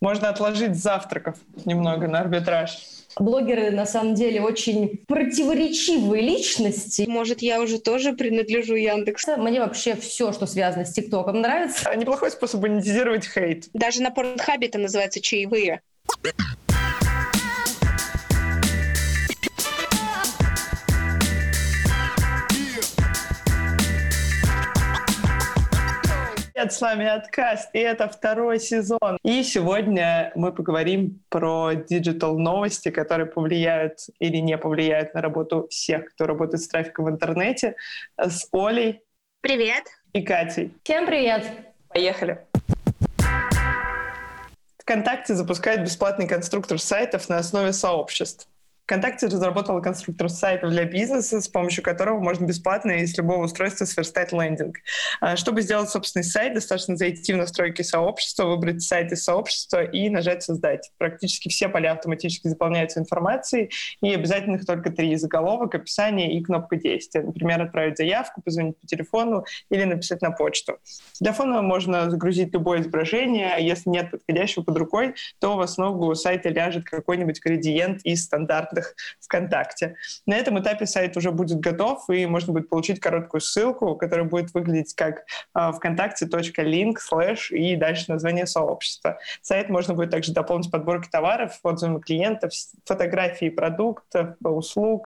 Можно отложить завтраков немного на арбитраж. Блогеры, на самом деле, очень противоречивые личности. Может, я уже тоже принадлежу Яндексу? Мне вообще все, что связано с ТикТоком, нравится. Неплохой способ монетизировать хейт. Даже на порнхабе это называется чаевые. Привет, с вами Откаст, и это второй сезон. И сегодня мы поговорим про digital новости, которые повлияют или не повлияют на работу всех, кто работает с трафиком в интернете, с Олей. Привет. И Катей. Всем привет. Поехали. ВКонтакте запускает бесплатный конструктор сайтов на основе сообществ. ВКонтакте разработала конструктор сайтов для бизнеса, с помощью которого можно бесплатно из любого устройства сверстать лендинг. А, чтобы сделать собственный сайт, достаточно зайти в настройки сообщества, выбрать сайт из сообщества и нажать «Создать». Практически все поля автоматически заполняются информацией, и обязательно только три – заголовок, описание и кнопка действия. Например, отправить заявку, позвонить по телефону или написать на почту. Для фона можно загрузить любое изображение, а если нет подходящего под рукой, то в основу сайта ляжет какой-нибудь градиент из стандартных контактах ВКонтакте. На этом этапе сайт уже будет готов, и можно будет получить короткую ссылку, которая будет выглядеть как а, вконтакте.линк, слэш и дальше название сообщества. Сайт можно будет также дополнить подборкой товаров, отзывами клиентов, фотографии продуктов, услуг.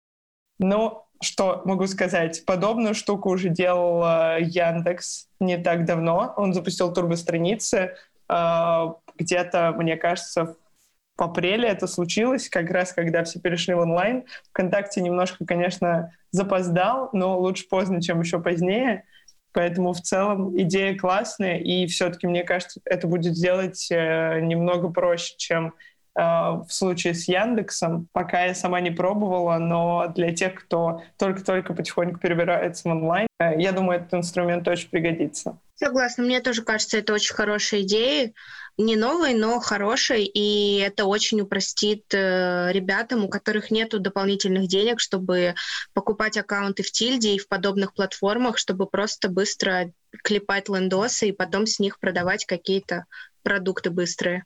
Но что могу сказать? Подобную штуку уже делал Яндекс не так давно. Он запустил турбостраницы а, где-то, мне кажется, в апреле это случилось, как раз когда все перешли в онлайн. ВКонтакте немножко, конечно, запоздал, но лучше поздно, чем еще позднее. Поэтому в целом идея классная, и все-таки, мне кажется, это будет сделать э, немного проще, чем в случае с Яндексом. Пока я сама не пробовала, но для тех, кто только-только потихоньку перебирается в онлайн, э, я думаю, этот инструмент очень пригодится. Согласна, мне тоже кажется, это очень хорошая идея не новый, но хороший, и это очень упростит э, ребятам, у которых нет дополнительных денег, чтобы покупать аккаунты в Тильде и в подобных платформах, чтобы просто быстро клепать лендосы и потом с них продавать какие-то продукты быстрые.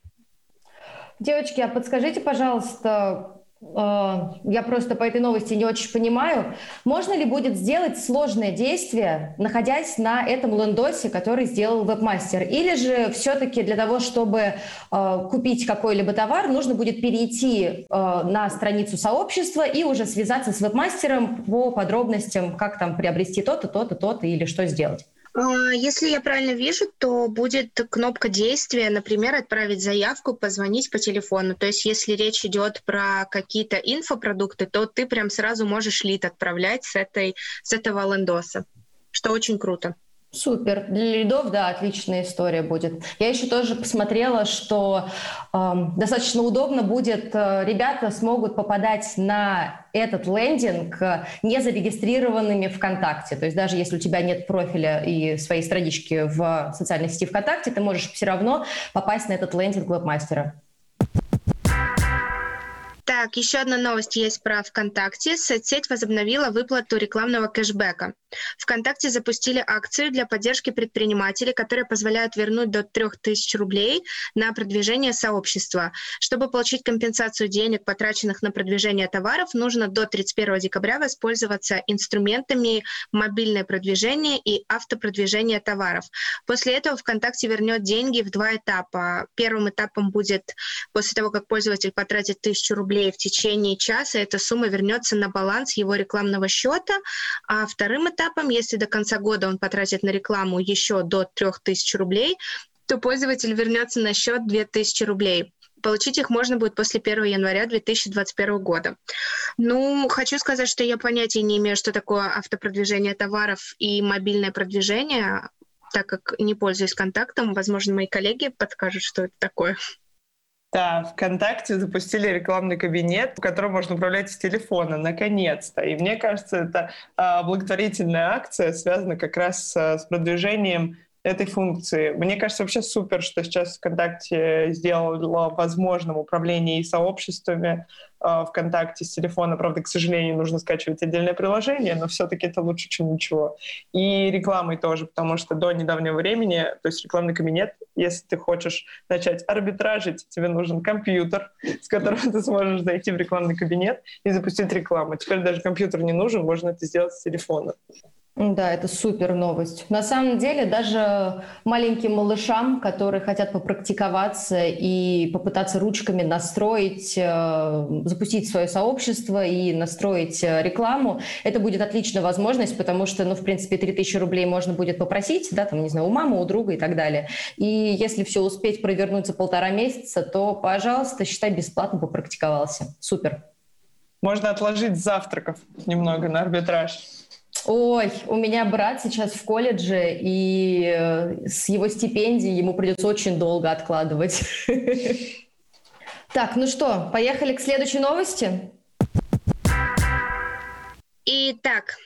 Девочки, а подскажите, пожалуйста, Э, я просто по этой новости не очень понимаю. Можно ли будет сделать сложное действие, находясь на этом лендосе, который сделал вебмастер? Или же все-таки для того, чтобы э, купить какой-либо товар, нужно будет перейти э, на страницу сообщества и уже связаться с вебмастером по подробностям, как там приобрести то-то, то-то, то-то или что сделать? А, если я правильно вижу, то будет кнопка действия, например, отправить заявку, позвонить по телефону. То есть если речь идет про какие-то инфопродукты, то ты прям сразу можешь лид отправлять с, этой, с этого лендоса, что очень круто. Супер. Для лидов, да, отличная история будет. Я еще тоже посмотрела, что э, достаточно удобно будет, э, ребята смогут попадать на этот лендинг э, не зарегистрированными ВКонтакте. То есть даже если у тебя нет профиля и своей странички в социальной сети ВКонтакте, ты можешь все равно попасть на этот лендинг вебмастера. Так, еще одна новость есть про ВКонтакте. Соцсеть возобновила выплату рекламного кэшбэка. ВКонтакте запустили акцию для поддержки предпринимателей, которая позволяет вернуть до 3000 рублей на продвижение сообщества. Чтобы получить компенсацию денег, потраченных на продвижение товаров, нужно до 31 декабря воспользоваться инструментами мобильное продвижение и автопродвижение товаров. После этого ВКонтакте вернет деньги в два этапа. Первым этапом будет после того, как пользователь потратит 1000 рублей рублей в течение часа, эта сумма вернется на баланс его рекламного счета. А вторым этапом, если до конца года он потратит на рекламу еще до 3000 рублей, то пользователь вернется на счет 2000 рублей. Получить их можно будет после 1 января 2021 года. Ну, хочу сказать, что я понятия не имею, что такое автопродвижение товаров и мобильное продвижение, так как не пользуюсь контактом. Возможно, мои коллеги подскажут, что это такое. Да, ВКонтакте запустили рекламный кабинет, в котором можно управлять с телефона, наконец-то. И мне кажется, это а, благотворительная акция связана как раз с продвижением этой функции. Мне кажется, вообще супер, что сейчас ВКонтакте сделала возможным управление и сообществами э, ВКонтакте с телефона. Правда, к сожалению, нужно скачивать отдельное приложение, но все-таки это лучше, чем ничего. И рекламой тоже, потому что до недавнего времени, то есть рекламный кабинет, если ты хочешь начать арбитражить, тебе нужен компьютер, с которым ты сможешь зайти в рекламный кабинет и запустить рекламу. Теперь даже компьютер не нужен, можно это сделать с телефона. Да, это супер новость. На самом деле, даже маленьким малышам, которые хотят попрактиковаться и попытаться ручками настроить, э, запустить свое сообщество и настроить э, рекламу, это будет отличная возможность, потому что, ну, в принципе, 3000 рублей можно будет попросить, да, там, не знаю, у мамы, у друга и так далее. И если все успеть провернуть за полтора месяца, то, пожалуйста, считай, бесплатно попрактиковался. Супер. Можно отложить завтраков немного на арбитраж. Ой, у меня брат сейчас в колледже, и э, с его стипендии ему придется очень долго откладывать. Так, ну что, поехали к следующей новости? Итак,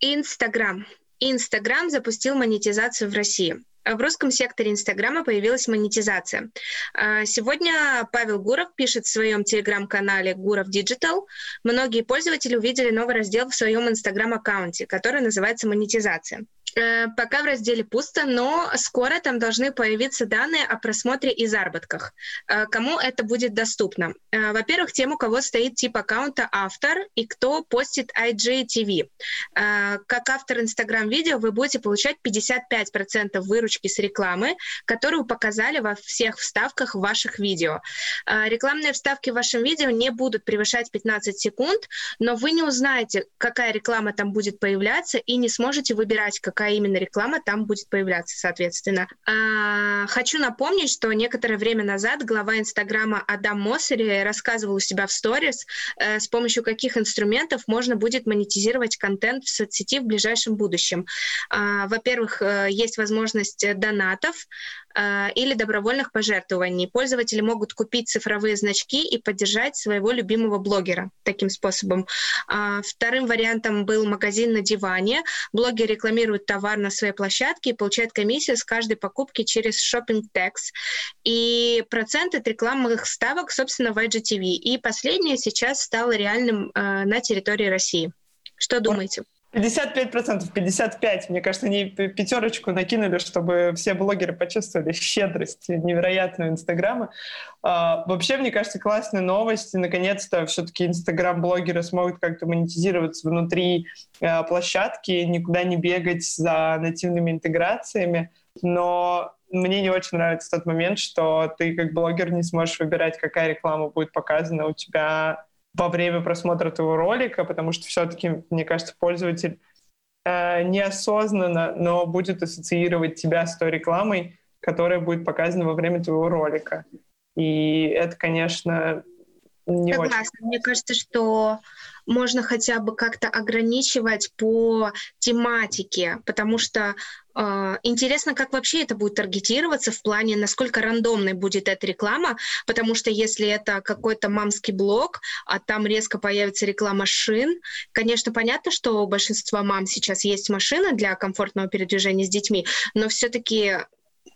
Инстаграм. Инстаграм запустил монетизацию в России. В русском секторе Инстаграма появилась монетизация. А, сегодня Павел Гуров пишет в своем телеграм-канале Гуров Digital. Многие пользователи увидели новый раздел в своем Инстаграм-аккаунте, который называется «Монетизация». Э, пока в разделе пусто, но скоро там должны появиться данные о просмотре и заработках. Э, кому это будет доступно? Э, во-первых, тем, у кого стоит тип аккаунта автор и кто постит IGTV. Как автор Instagram-видео вы будете получать 55% выручки с рекламы, которую показали во всех вставках ваших видео. Рекламные вставки в вашем видео не будут превышать 15 секунд, но вы не узнаете, какая реклама там будет появляться и не сможете выбирать, какая какая именно реклама там будет появляться, соответственно. А, хочу напомнить, что некоторое время назад глава Инстаграма Адам Моссери рассказывал у себя в сторис, э, с помощью каких инструментов можно будет монетизировать контент в соцсети в ближайшем будущем. А, во-первых, э, есть возможность донатов, а, или добровольных пожертвований. Пользователи могут купить цифровые значки и поддержать своего любимого блогера таким способом. А, вторым вариантом был магазин на диване. Блогер рекламирует товар на своей площадке и получает комиссию с каждой покупки через Shopping Tax и процент от рекламных ставок, собственно, в IGTV. И последнее сейчас стало реальным а, на территории России. Что думаете? 55%, 55%. Мне кажется, они пятерочку накинули, чтобы все блогеры почувствовали щедрость невероятную Инстаграма. А, вообще, мне кажется, классная новость. наконец-то все-таки Инстаграм-блогеры смогут как-то монетизироваться внутри а, площадки, никуда не бегать за нативными интеграциями. Но мне не очень нравится тот момент, что ты как блогер не сможешь выбирать, какая реклама будет показана у тебя во время просмотра твоего ролика, потому что все-таки, мне кажется, пользователь э, неосознанно, но будет ассоциировать тебя с той рекламой, которая будет показана во время твоего ролика. И это, конечно, не Согласна. очень. Мне кажется, что можно хотя бы как-то ограничивать по тематике, потому что интересно, как вообще это будет таргетироваться в плане, насколько рандомной будет эта реклама, потому что если это какой-то мамский блог, а там резко появится реклама шин, конечно, понятно, что у большинства мам сейчас есть машина для комфортного передвижения с детьми, но все-таки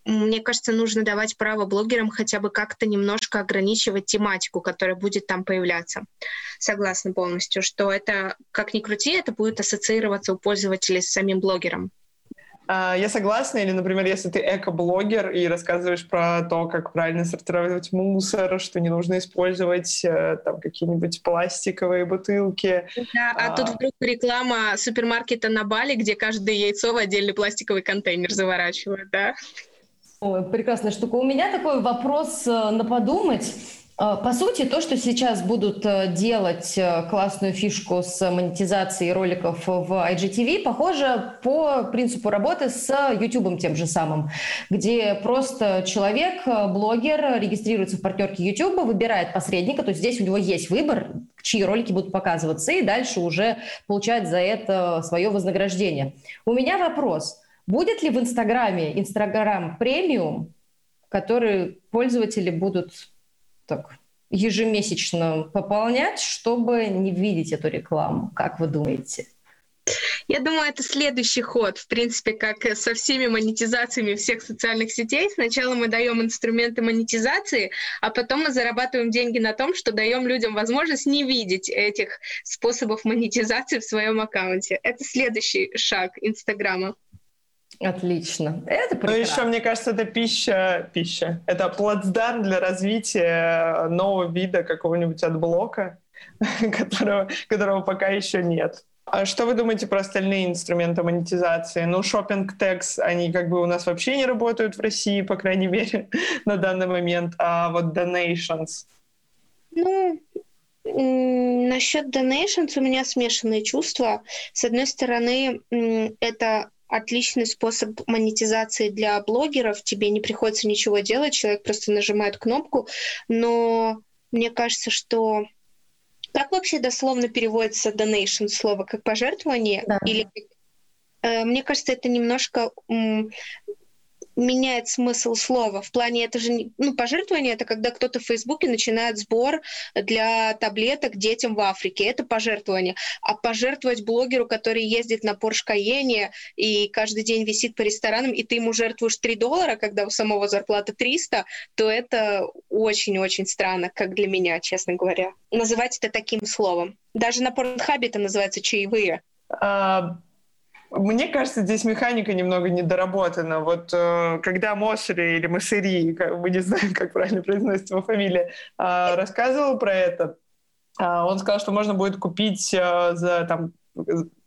мне кажется, нужно давать право блогерам хотя бы как-то немножко ограничивать тематику, которая будет там появляться. Согласна полностью, что это, как ни крути, это будет ассоциироваться у пользователей с самим блогером. А, я согласна. Или, например, если ты эко-блогер и рассказываешь про то, как правильно сортировать мусор, что не нужно использовать э, там какие-нибудь пластиковые бутылки. Да, а, а тут вдруг реклама супермаркета на Бали, где каждое яйцо в отдельный пластиковый контейнер заворачивают, да? Ой, прекрасная штука. У меня такой вопрос э, на подумать. Э, по сути, то, что сейчас будут э, делать классную фишку с монетизацией роликов в IGTV, похоже по принципу работы с YouTube тем же самым, где просто человек, блогер, регистрируется в партнерке YouTube, выбирает посредника, то есть здесь у него есть выбор, чьи ролики будут показываться, и дальше уже получает за это свое вознаграждение. У меня вопрос – Будет ли в Инстаграме Инстаграм премиум, который пользователи будут так, ежемесячно пополнять, чтобы не видеть эту рекламу? Как вы думаете? Я думаю, это следующий ход, в принципе, как со всеми монетизациями всех социальных сетей. Сначала мы даем инструменты монетизации, а потом мы зарабатываем деньги на том, что даем людям возможность не видеть этих способов монетизации в своем аккаунте. Это следующий шаг Инстаграма. Отлично. Это прекрасно. Ну, еще, мне кажется, это пища, пища. Это плацдарм для развития нового вида какого-нибудь adblock -а, которого, которого пока еще нет. А что вы думаете про остальные инструменты монетизации? Ну, shopping tags, они как бы у нас вообще не работают в России, по крайней мере, на данный момент. А вот donations? Ну, насчет donations у меня смешанные чувства. С одной стороны, это отличный способ монетизации для блогеров. Тебе не приходится ничего делать, человек просто нажимает кнопку. Но мне кажется, что как вообще дословно переводится donation слово? Как пожертвование? Да. Или э, мне кажется, это немножко меняет смысл слова. В плане это же, не, ну, пожертвование это когда кто-то в Фейсбуке начинает сбор для таблеток детям в Африке. Это пожертвование. А пожертвовать блогеру, который ездит на Porsche Cayenne и каждый день висит по ресторанам, и ты ему жертвуешь 3 доллара, когда у самого зарплата 300, то это очень-очень странно, как для меня, честно говоря. Называть это таким словом. Даже на Порнхабе это называется чаевые. А, мне кажется, здесь механика немного недоработана. Вот э, когда Мошери или Мошери, мы не знаем, как правильно произносится его фамилия, э, рассказывал про это, э, он сказал, что можно будет купить за там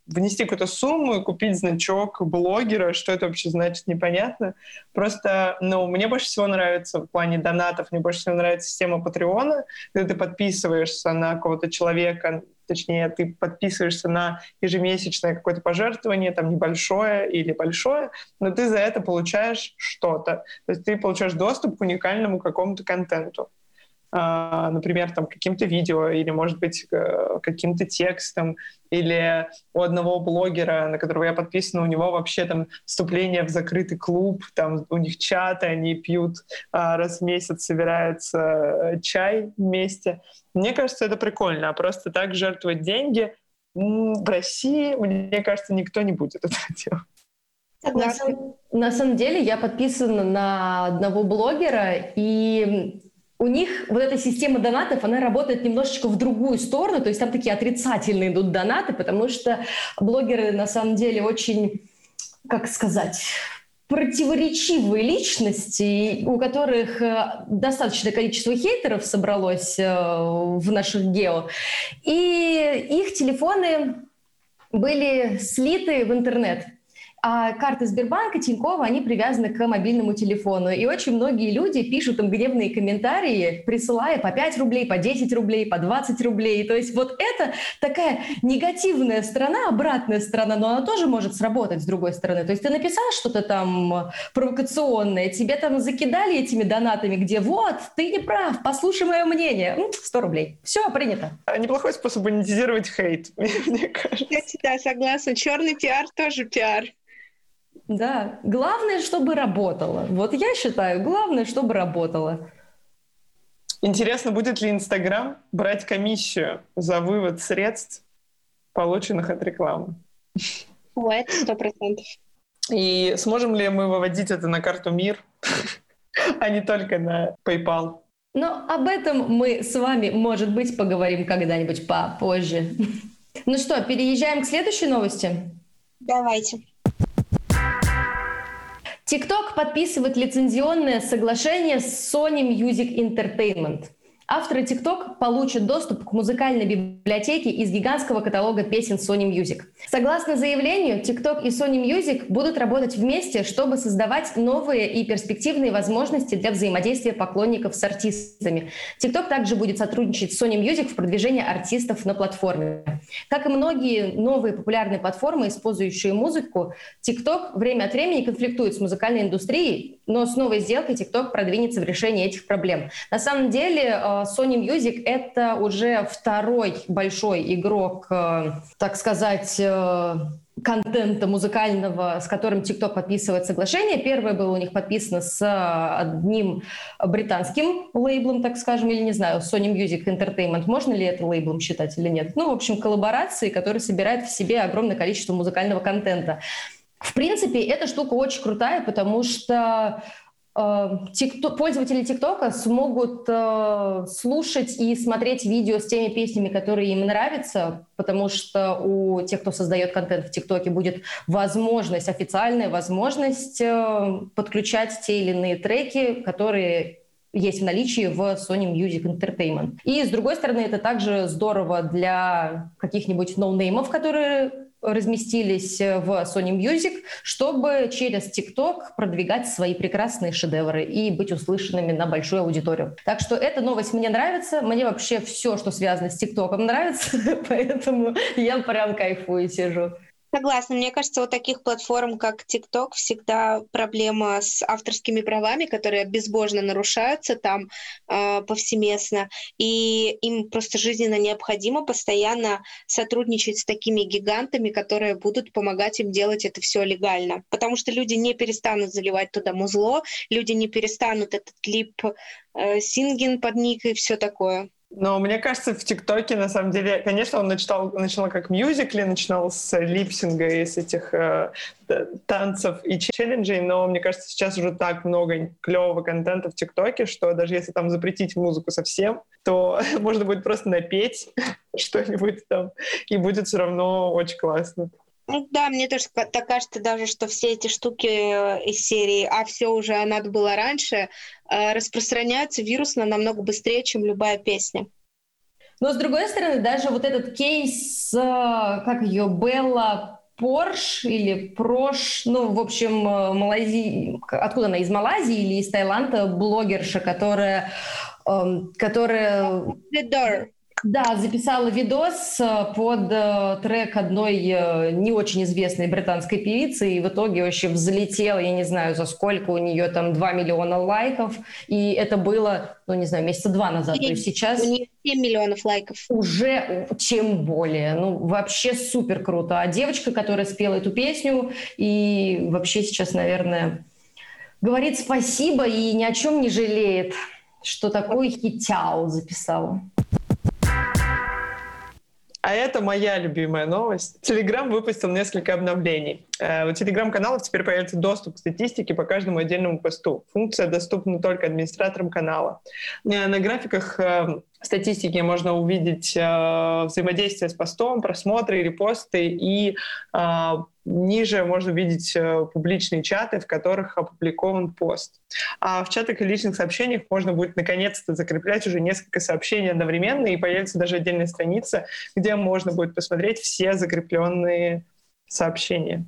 внести какую-то сумму и купить значок блогера, что это вообще значит, непонятно. Просто, ну, мне больше всего нравится в плане донатов, мне больше всего нравится система Патреона, когда ты подписываешься на какого-то человека, точнее, ты подписываешься на ежемесячное какое-то пожертвование, там, небольшое или большое, но ты за это получаешь что-то. То есть ты получаешь доступ к уникальному какому-то контенту. А, например, там каким-то видео или, может быть, каким-то текстом, или у одного блогера, на которого я подписана, у него вообще там вступление в закрытый клуб, там у них чаты, они пьют а, раз в месяц, собираются э, чай вместе. Мне кажется, это прикольно, а просто так жертвовать деньги в России, мне кажется, никто не будет это делать. На самом, на самом деле я подписана на одного блогера, и у них вот эта система донатов, она работает немножечко в другую сторону, то есть там такие отрицательные идут донаты, потому что блогеры на самом деле очень, как сказать, противоречивые личности, у которых э, достаточное количество хейтеров собралось э, в наших гео, и их телефоны были слиты в интернет. А карты Сбербанка, Тинькова, они привязаны к мобильному телефону. И очень многие люди пишут им гневные комментарии, присылая по 5 рублей, по 10 рублей, по 20 рублей. То есть вот это такая негативная сторона, обратная сторона, но она тоже может сработать с другой стороны. То есть ты написал что-то там провокационное, тебе там закидали этими донатами, где вот, ты не прав, послушай мое мнение. 100 рублей. Все, принято. А неплохой способ монетизировать хейт, мне кажется. Да, согласна. Черный пиар тоже пиар. Да, главное, чтобы работало. Вот я считаю, главное, чтобы работало. Интересно, будет ли Инстаграм брать комиссию за вывод средств, полученных от рекламы? О, это сто процентов. И сможем ли мы выводить это на карту МИР, а не только на PayPal? Но об этом мы с вами, может быть, поговорим когда-нибудь попозже. Ну что, переезжаем к следующей новости? Давайте. TikTok подписывает лицензионное соглашение с Sony Music Entertainment – Авторы TikTok получат доступ к музыкальной библиотеке из гигантского каталога песен Sony Music. Согласно заявлению, TikTok и Sony Music будут работать вместе, чтобы создавать новые и перспективные возможности для взаимодействия поклонников с артистами. TikTok также будет сотрудничать с Sony Music в продвижении артистов на платформе. Как и многие новые популярные платформы, использующие музыку, TikTok время от времени конфликтует с музыкальной индустрией, но с новой сделкой TikTok продвинется в решении этих проблем. На самом деле э, Sony Music — это уже второй большой игрок, э, так сказать, э, контента музыкального, с которым TikTok подписывает соглашение. Первое было у них подписано с одним британским лейблом, так скажем, или не знаю, Sony Music Entertainment. Можно ли это лейблом считать или нет? Ну, в общем, коллаборации, которые собирают в себе огромное количество музыкального контента. В принципе, эта штука очень крутая, потому что TikTok, э, пользователи ТикТока смогут э, слушать и смотреть видео с теми песнями, которые им нравятся, потому что у тех, кто создает контент в ТикТоке, будет возможность, официальная возможность э, подключать те или иные треки, которые есть в наличии в Sony Music Entertainment. И, с другой стороны, это также здорово для каких-нибудь ноунеймов, которые разместились э, в Sony Music, чтобы через TikTok продвигать свои прекрасные шедевры и быть услышанными на большую аудиторию. Так что эта новость мне нравится. Мне вообще все, что связано с TikTok, нравится, поэтому я прям кайфую сижу. Согласна. Мне кажется, у таких платформ, как TikTok, всегда проблема с авторскими правами, которые безбожно нарушаются там э, повсеместно. И им просто жизненно необходимо постоянно сотрудничать с такими гигантами, которые будут помогать им делать это все легально. Потому что люди не перестанут заливать туда музло, люди не перестанут этот клип э, сингин под ник и все такое. Но мне кажется, в ТикТоке, на самом деле, конечно, он начинал, начинал как мюзикли, начинал с липсинга и с этих э, танцев и челленджей, но мне кажется, сейчас уже так много клевого контента в ТикТоке, что даже если там запретить музыку совсем, то можно будет просто напеть что-нибудь там, и будет все равно очень классно. Ну да, мне тоже так кажется даже, что все эти штуки э, из серии «А все уже надо было раньше» э, распространяются вирусно намного быстрее, чем любая песня. Но с другой стороны, даже вот этот кейс, э, как ее, Белла Порш или Прош, ну, в общем, Малайзи... откуда она, из Малайзии или из Таиланда, блогерша, которая... Эм, которая... The Door. Да, записала видос э, под э, трек одной э, не очень известной британской певицы, и в итоге вообще взлетела, я не знаю, за сколько у нее там 2 миллиона лайков, и это было, ну не знаю, месяца два назад, и, то есть сейчас... У нее 7 миллионов лайков. Уже тем более, ну вообще супер круто. А девочка, которая спела эту песню, и вообще сейчас, наверное, говорит спасибо и ни о чем не жалеет, что такой хитяу записала. А это моя любимая новость. Телеграм выпустил несколько обновлений. Э, у телеграм-каналов теперь появится доступ к статистике по каждому отдельному посту. Функция доступна только администраторам канала. Э, на графиках э, статистики можно увидеть взаимодействие с постом, просмотры, репосты и ниже можно видеть публичные чаты, в которых опубликован пост. А в чатах и личных сообщениях можно будет наконец-то закреплять уже несколько сообщений одновременно, и появится даже отдельная страница, где можно будет посмотреть все закрепленные сообщения.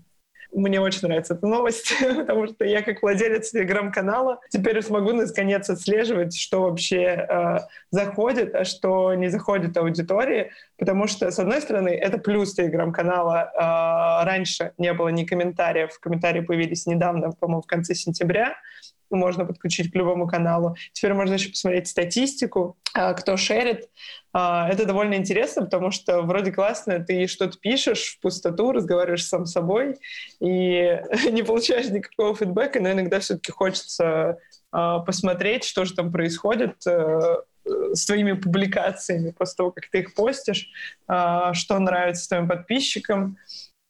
Мне очень нравится эта новость, потому что я как владелец телеграм-канала теперь смогу наконец отслеживать, что вообще э, заходит, а что не заходит аудитории, потому что, с одной стороны, это плюс телеграм-канала. Э, раньше не было ни комментариев, комментарии появились недавно, по-моему, в конце сентября, можно подключить к любому каналу. Теперь можно еще посмотреть статистику, а, кто шерит. А, это довольно интересно, потому что вроде классно, ты что-то пишешь в пустоту, разговариваешь сам с собой и не получаешь никакого фидбэка, но иногда все-таки хочется а, посмотреть, что же там происходит э, с твоими публикациями после того, как ты их постишь, что нравится твоим подписчикам.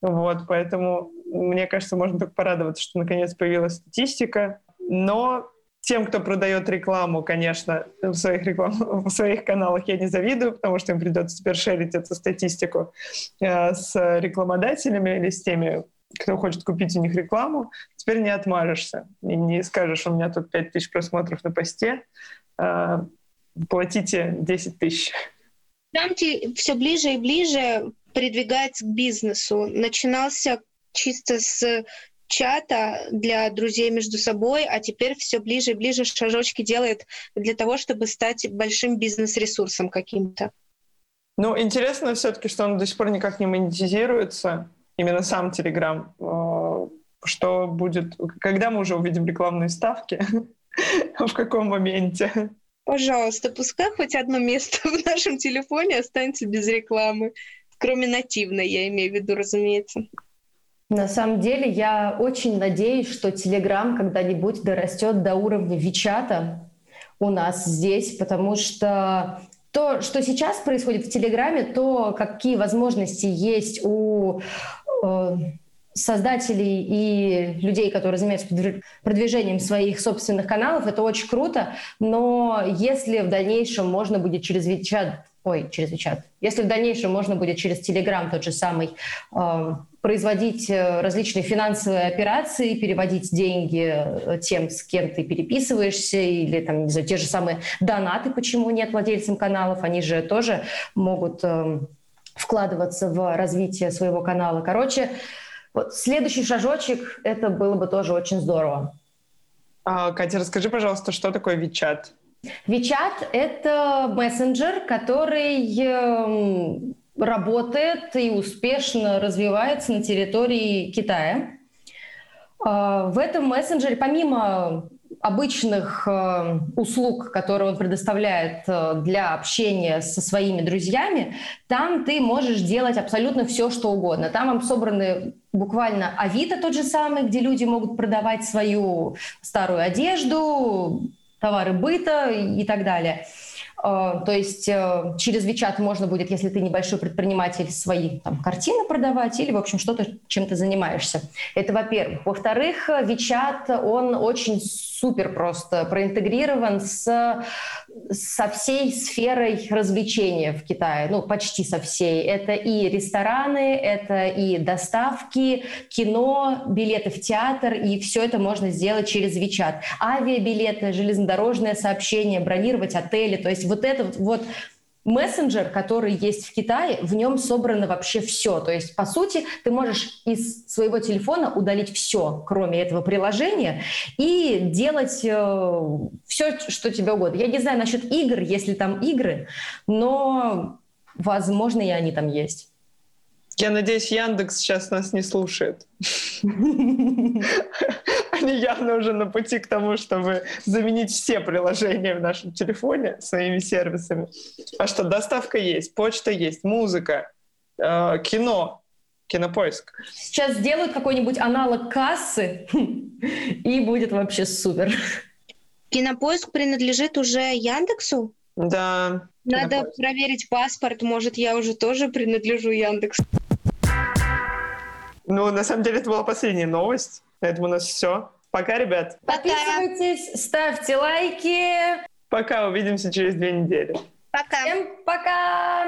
Вот, поэтому мне кажется, можно только порадоваться, что наконец появилась статистика. Но тем, кто продает рекламу, конечно, в своих, реклам... в своих каналах я не завидую, потому что им придется теперь шерить эту статистику э, с рекламодателями или с теми, кто хочет купить у них рекламу. Теперь не отмажешься и не скажешь, у меня тут 5 тысяч просмотров на посте, э, платите 10 тысяч. Трампи все ближе и ближе придвигается к бизнесу. Начинался чисто с чата для друзей между собой, а теперь все ближе и ближе шажочки делает для того, чтобы стать большим бизнес-ресурсом каким-то. Ну, интересно все-таки, что он до сих пор никак не монетизируется, именно сам Telegram. Э, Что будет, когда мы уже увидим рекламные ставки? В каком моменте? Пожалуйста, пускай хоть одно место в нашем телефоне останется без рекламы. Кроме нативной, я имею в виду, разумеется. На самом деле, я очень надеюсь, что Telegram когда-нибудь дорастет до уровня Вичата у нас здесь, потому что то, что сейчас происходит в Телеграме, то, какие возможности есть у э, создателей и людей, которые занимаются продвижением своих собственных каналов, это очень круто, но если в дальнейшем можно будет через WeChat, ой, через WeChat, если в дальнейшем можно будет через Telegram тот же самый э, производить различные финансовые операции, переводить деньги э, тем, с кем ты переписываешься, или там, не знаю, те же самые донаты, почему нет владельцам каналов, они же тоже могут э, вкладываться в развитие своего канала. Короче, вот следующий шажочек, это было бы тоже очень здорово. А, Катя, расскажи, пожалуйста, что такое WeChat? WeChat — это мессенджер, который эм, работает и успешно развивается на территории Китая. А, в этом мессенджере, помимо обычных э, услуг, которые он предоставляет э, для общения со своими друзьями, там ты можешь делать абсолютно все, что угодно. Там вам собраны буквально Авито тот же самый, где люди могут продавать свою старую одежду, товары быта и так далее. Э, то есть э, через WeChat можно будет, если ты небольшой предприниматель, свои там, картины продавать или, в общем, что-то, чем ты занимаешься. Это во-первых. Во-вторых, WeChat, он очень супер просто проинтегрирован с, со всей сферой развлечения в Китае, ну, почти со всей. Это и рестораны, это и доставки, кино, билеты в театр, и все это можно сделать через WeChat. Авиабилеты, железнодорожное сообщение, бронировать отели, то есть вот это вот мессенджер, который есть в Китае, в нем собрано вообще все. То есть, по сути, ты можешь из своего телефона удалить все, кроме этого приложения, и делать э, все, что тебе угодно. Я не знаю насчет игр, если там игры, но, возможно, и они там есть. Я надеюсь, Яндекс сейчас нас не слушает. Они явно уже на пути к тому, чтобы заменить все приложения в нашем телефоне своими сервисами. А что, доставка есть, почта есть, музыка, э, кино, кинопоиск. Сейчас сделают какой-нибудь аналог кассы, и будет вообще супер. Кинопоиск принадлежит уже Яндексу? Да. Надо кинопоиск. проверить паспорт, может, я уже тоже принадлежу Яндексу. Ну, на самом деле, это была последняя новость. На этом у нас все. Пока, ребят. Подписывайтесь, ставьте лайки. Пока, увидимся через две недели. Пока. Всем пока.